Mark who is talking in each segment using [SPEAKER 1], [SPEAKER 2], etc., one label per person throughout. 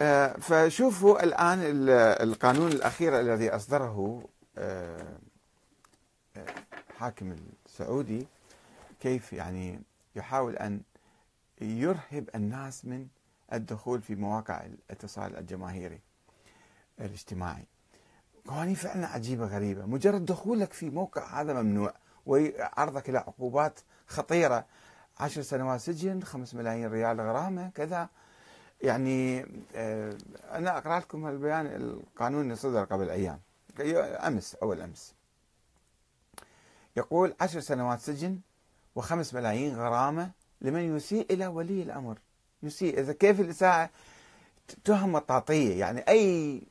[SPEAKER 1] آه، فشوفوا الآن ال- القانون الأخير الذي أصدره آه، آه، حاكم السعودي كيف يعني يحاول أن يرهب الناس من الدخول في مواقع الاتصال الجماهيري الاجتماعي. قوانين فعلا عجيبة غريبة. مجرد دخولك في موقع هذا ممنوع وعرضك إلى عقوبات خطيرة. عشر سنوات سجن خمس ملايين ريال غرامة كذا. يعني آه، أنا أقرأ لكم البيان القانون اللي صدر قبل أيام. أمس أول أمس. يقول عشر سنوات سجن وخمس ملايين غرامة لمن يسيء إلى ولي الأمر. يسيء. إذا كيف الإساءة؟ تهم مطاطية يعني أي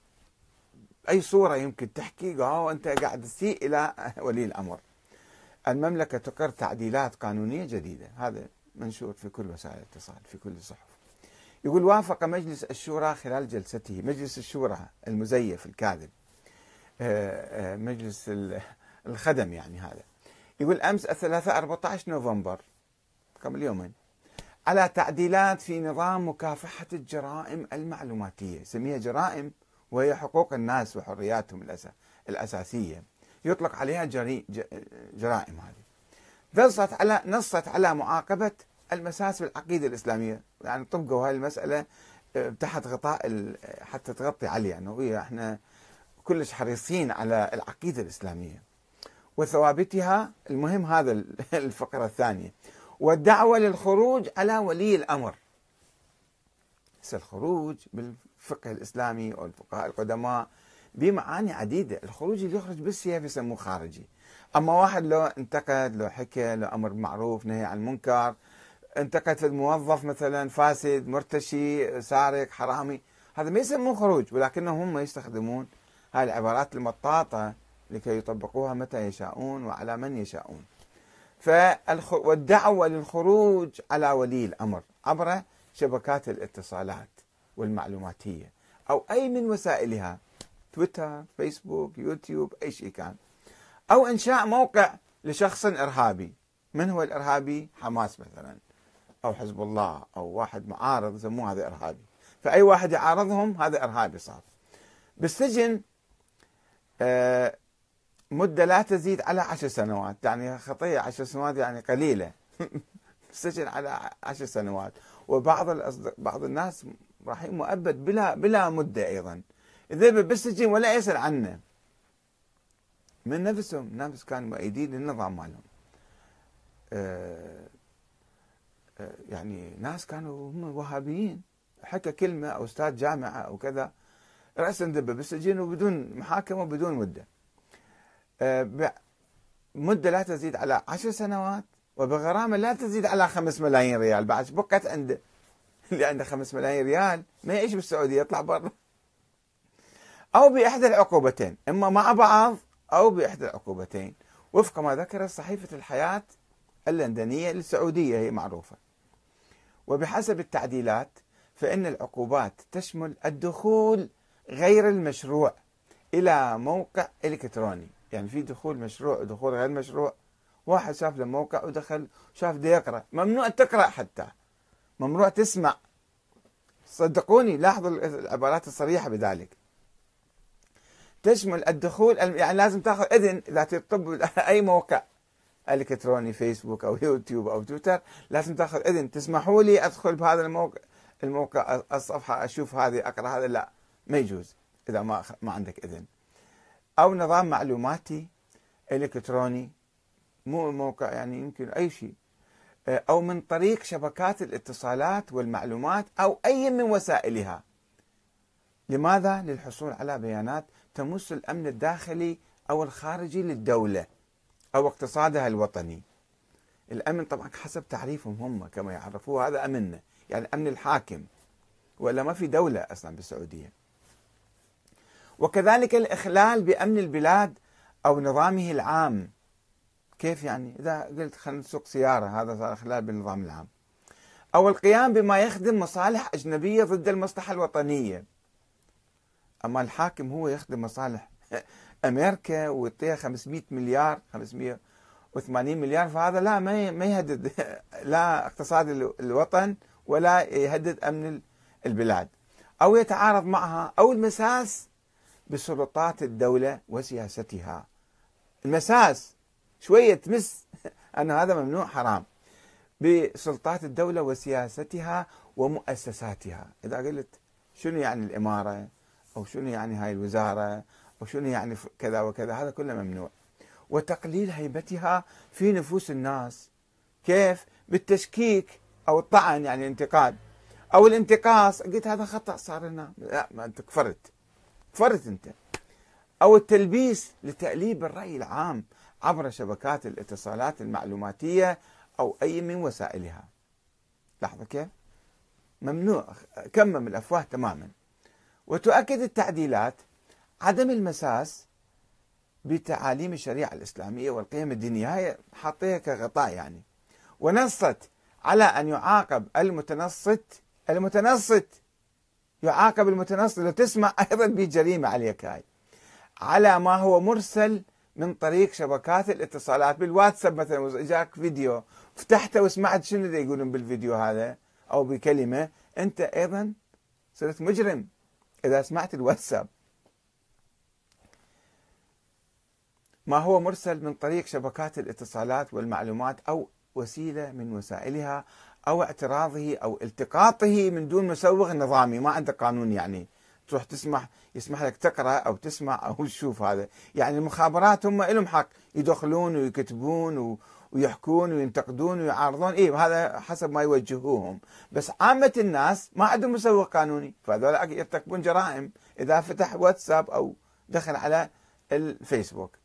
[SPEAKER 1] أي صورة يمكن تحكي أو أنت قاعد تسيء إلى ولي الأمر. المملكة تقر تعديلات قانونية جديدة. هذا منشور في كل وسائل الاتصال في كل الصحف يقول وافق مجلس الشورى خلال جلسته. مجلس الشورى المزيف الكاذب. آه، آه، مجلس ال- الخدم يعني هذا. يقول أمس الثلاثاء 14 نوفمبر قبل يومين على تعديلات في نظام مكافحة الجرائم المعلوماتية. يسميها جرائم وهي حقوق الناس وحرياتهم الأسا- الأساسية. يطلق عليها جرائم هذه. نصت على نصت على معاقبة المساس بالعقيدة الإسلامية. يعني طبقوا هاي المسألة آه، تحت غطاء حتى تغطي عليها أنه هي إحنا كلش حريصين على العقيدة الإسلامية. وثوابتها المهم هذا ال- الفقرة الثانية. والدعوة للخروج على ولي الأمر. هسه الخروج بالفقه الإسلامي أو الفقهاء القدماء بمعاني عديدة. الخروج اللي يخرج بالسيف يسموه خارجي. أما واحد لو انتقد لو حكى لو أمر بالمعروف نهي عن المنكر انتقد في الموظف مثلا فاسد مرتشي سارق حرامي. هذا ما يسموه خروج ولكنهم هم يستخدمون هاي العبارات المطاطة لكي يطبقوها متى يشاءون وعلى من يشاءون. والدعوة للخروج على ولي الأمر. عبر شبكات الاتصالات والمعلوماتية أو أي من وسائلها تويتر فيسبوك يوتيوب أي شيء كان. أو إنشاء موقع لشخص إرهابي. من هو الإرهابي؟ حماس مثلا. أو حزب الله أو واحد معارض يسموه هذا إرهابي. فأي واحد يعارضهم هذا إرهابي صار. بالسجن آه، مدة لا تزيد على عشر سنوات. يعني خطية عشر سنوات يعني قليلة. السجن على عشر سنوات. وبعض الأصدق... بعض الناس راح مؤبد بلا بلا مدة أيضا. إذا بالسجن ولا يسأل عنه. من نفسهم ناس كانوا مؤيدين للنظام مالهم. آه، يعني ناس كانوا هم وهابيين. حكى كلمة أو أستاذ جامعة أو كذا رأسا دبة بالسجن وبدون محاكمة وبدون مدة. آه، مدة لا تزيد على عشر سنوات وبغرامة لا تزيد على خمس ملايين ريال. بعد بقت عنده اللي عنده خمس ملايين ريال ما يعيش بالسعودية يطلع برا. أو بإحدى العقوبتين إما مع بعض أو بإحدى العقوبتين. وفق ما ذكرت صحيفة الحياة اللندنية السعودية هي معروفة. وبحسب التعديلات فإن العقوبات تشمل الدخول غير المشروع إلى موقع إلكتروني. يعني في دخول مشروع ودخول غير مشروع. واحد شاف له موقع ودخل شاف ده يقرأ. ممنوع تقرأ حتى. ممنوع تسمع. صدقوني لاحظوا العبارات الصريحة بذلك. تشمل الدخول يعني لازم تاخذ إذن إذا تطب أي موقع. الكتروني فيسبوك أو يوتيوب أو تويتر. لازم تاخذ إذن تسمحوا لي أدخل بهذا الموقع الموقع الصفحة أشوف هذه أقرأ هذا. لا ما يجوز إذا ما ما عندك إذن. أو نظام معلوماتي إلكتروني مو موقع يعني يمكن أي شيء. أو من طريق شبكات الاتصالات والمعلومات أو أي من وسائلها. لماذا؟ للحصول على بيانات تمس الأمن الداخلي أو الخارجي للدولة. أو اقتصادها الوطني. الأمن طبعا حسب تعريفهم هم كما يعرفوه هذا أمننا، يعني أمن الحاكم وإلا ما في دولة أصلا بالسعودية. وكذلك الإخلال بأمن البلاد أو نظامه العام. كيف يعني؟ إذا قلت خلينا نسوق سيارة هذا صار إخلال بالنظام العام. أو القيام بما يخدم مصالح أجنبية ضد المصلحة الوطنية. أما الحاكم هو يخدم مصالح أمريكا ويعطيها 500 مليار 580 مليار فهذا لا ما ما يهدد لا اقتصاد الوطن ولا يهدد أمن البلاد. أو يتعارض معها أو المساس بسلطات الدولة وسياستها. المساس شوية تمس أن هذا ممنوع حرام. بسلطات الدولة وسياستها ومؤسساتها. إذا قلت شنو يعني الإمارة أو شنو يعني هاي الوزارة أو شنو يعني كذا وكذا هذا كله ممنوع. وتقليل هيبتها في نفوس الناس. كيف؟ بالتشكيك أو الطعن يعني الانتقاد. أو الانتقاص قلت هذا خطأ صار لنا. لا ما أنت كفرت. كفرت أنت. أو التلبيس لتأليب الرأي العام عبر شبكات الاتصالات المعلوماتية أو أي من وسائلها. لحظة كيف؟ ممنوع. كمم الأفواه تماما. وتؤكد التعديلات عدم المساس بتعاليم الشريعة الإسلامية والقيم الدينية هي حاطيها كغطاء يعني. ونصت على أن يعاقب المتنصت المتنصت يعاقب المتنصت لو تسمع أيضا بجريمة عليك هاي. على ما هو مرسل من طريق شبكات الاتصالات بالواتساب مثلا جاك فيديو فتحته وسمعت شنو يقولون بالفيديو هذا أو بكلمة أنت أيضا صرت مجرم إذا سمعت الواتساب. ما هو مرسل من طريق شبكات الاتصالات والمعلومات أو وسيلة من وسائلها أو اعتراضه أو التقاطه من دون مسوغ نظامي؟ ما عنده قانون يعني تروح تسمح يسمح لك تقرأ أو تسمع أو تشوف هذا. يعني المخابرات هم لهم حق. يدخلون ويكتبون ويحكون وينتقدون ويعارضون. اي هذا حسب ما يوجهوهم. بس عامة الناس ما عندهم مسوغ قانوني. فهذول يرتكبون جرائم إذا فتح واتساب أو دخل على الفيسبوك.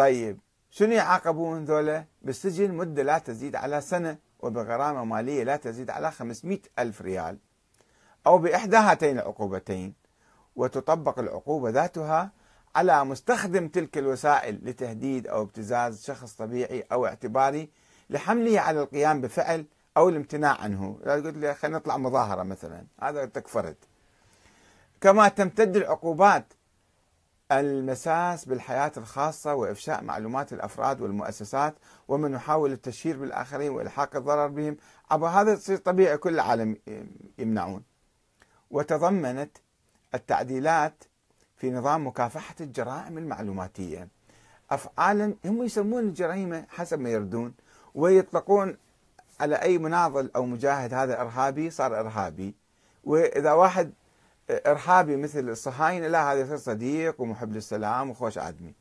[SPEAKER 1] طيب شنو يعاقبون ذولا بالسجن مدة لا تزيد على سنة وبغرامة مالية لا تزيد على 500 ألف ريال. أو بإحدى هاتين العقوبتين وتطبق العقوبة ذاتها على مستخدم تلك الوسائل لتهديد أو ابتزاز شخص طبيعي أو اعتباري لحمله على القيام بفعل أو الامتناع عنه. قلت لي خلينا نطلع مظاهرة مثلا هذا تكفرت كما تمتد العقوبات المساس بالحياة الخاصة وإفشاء معلومات الأفراد والمؤسسات ومن يحاول التشهير بالآخرين وإلحاق الضرر بهم. عبر هذا يصير طبيعي كل العالم يمنعون. وتضمنت التعديلات في نظام مكافحة الجرائم المعلوماتية. أفعالا هم يسمون الجريمة حسب ما يردون ويطلقون على أي مناضل أو مجاهد هذا إرهابي صار إرهابي. وإذا واحد إرهابي مثل الصهاينة لا هذا يصير صديق ومحب للسلام وخوش آدمي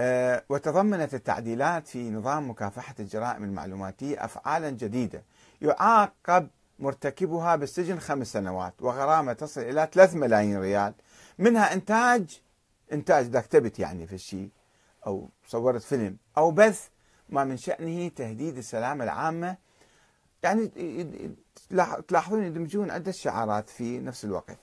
[SPEAKER 1] أه وتضمنت التعديلات في نظام مكافحة الجرائم المعلوماتية أفعالا جديدة يعاقب مرتكبها بالسجن خمس سنوات وغرامة تصل إلى 3 ملايين ريال منها إنتاج إنتاج إذا كتبت يعني في الشيء أو صورت فيلم أو بث ما من شأنه تهديد السلامة العامة يعني تلاحظون يدمجون عدة شعارات في نفس الوقت.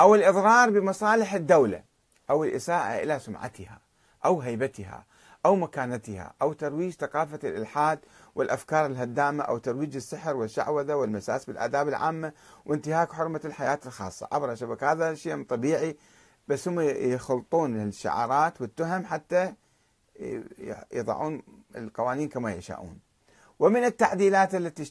[SPEAKER 1] أو الإضرار بمصالح الدولة أو الإساءة إلى سمعتها أو هيبتها أو مكانتها أو ترويج ثقافة الإلحاد والأفكار الهدامة أو ترويج السحر والشعوذة والمساس بالآداب العامة وانتهاك حرمة الحياة الخاصة. عبر شبكة هذا شيء طبيعي بس هم يخلطون الشعارات والتهم حتى يضعون القوانين كما يشاءون. ومن التعديلات التي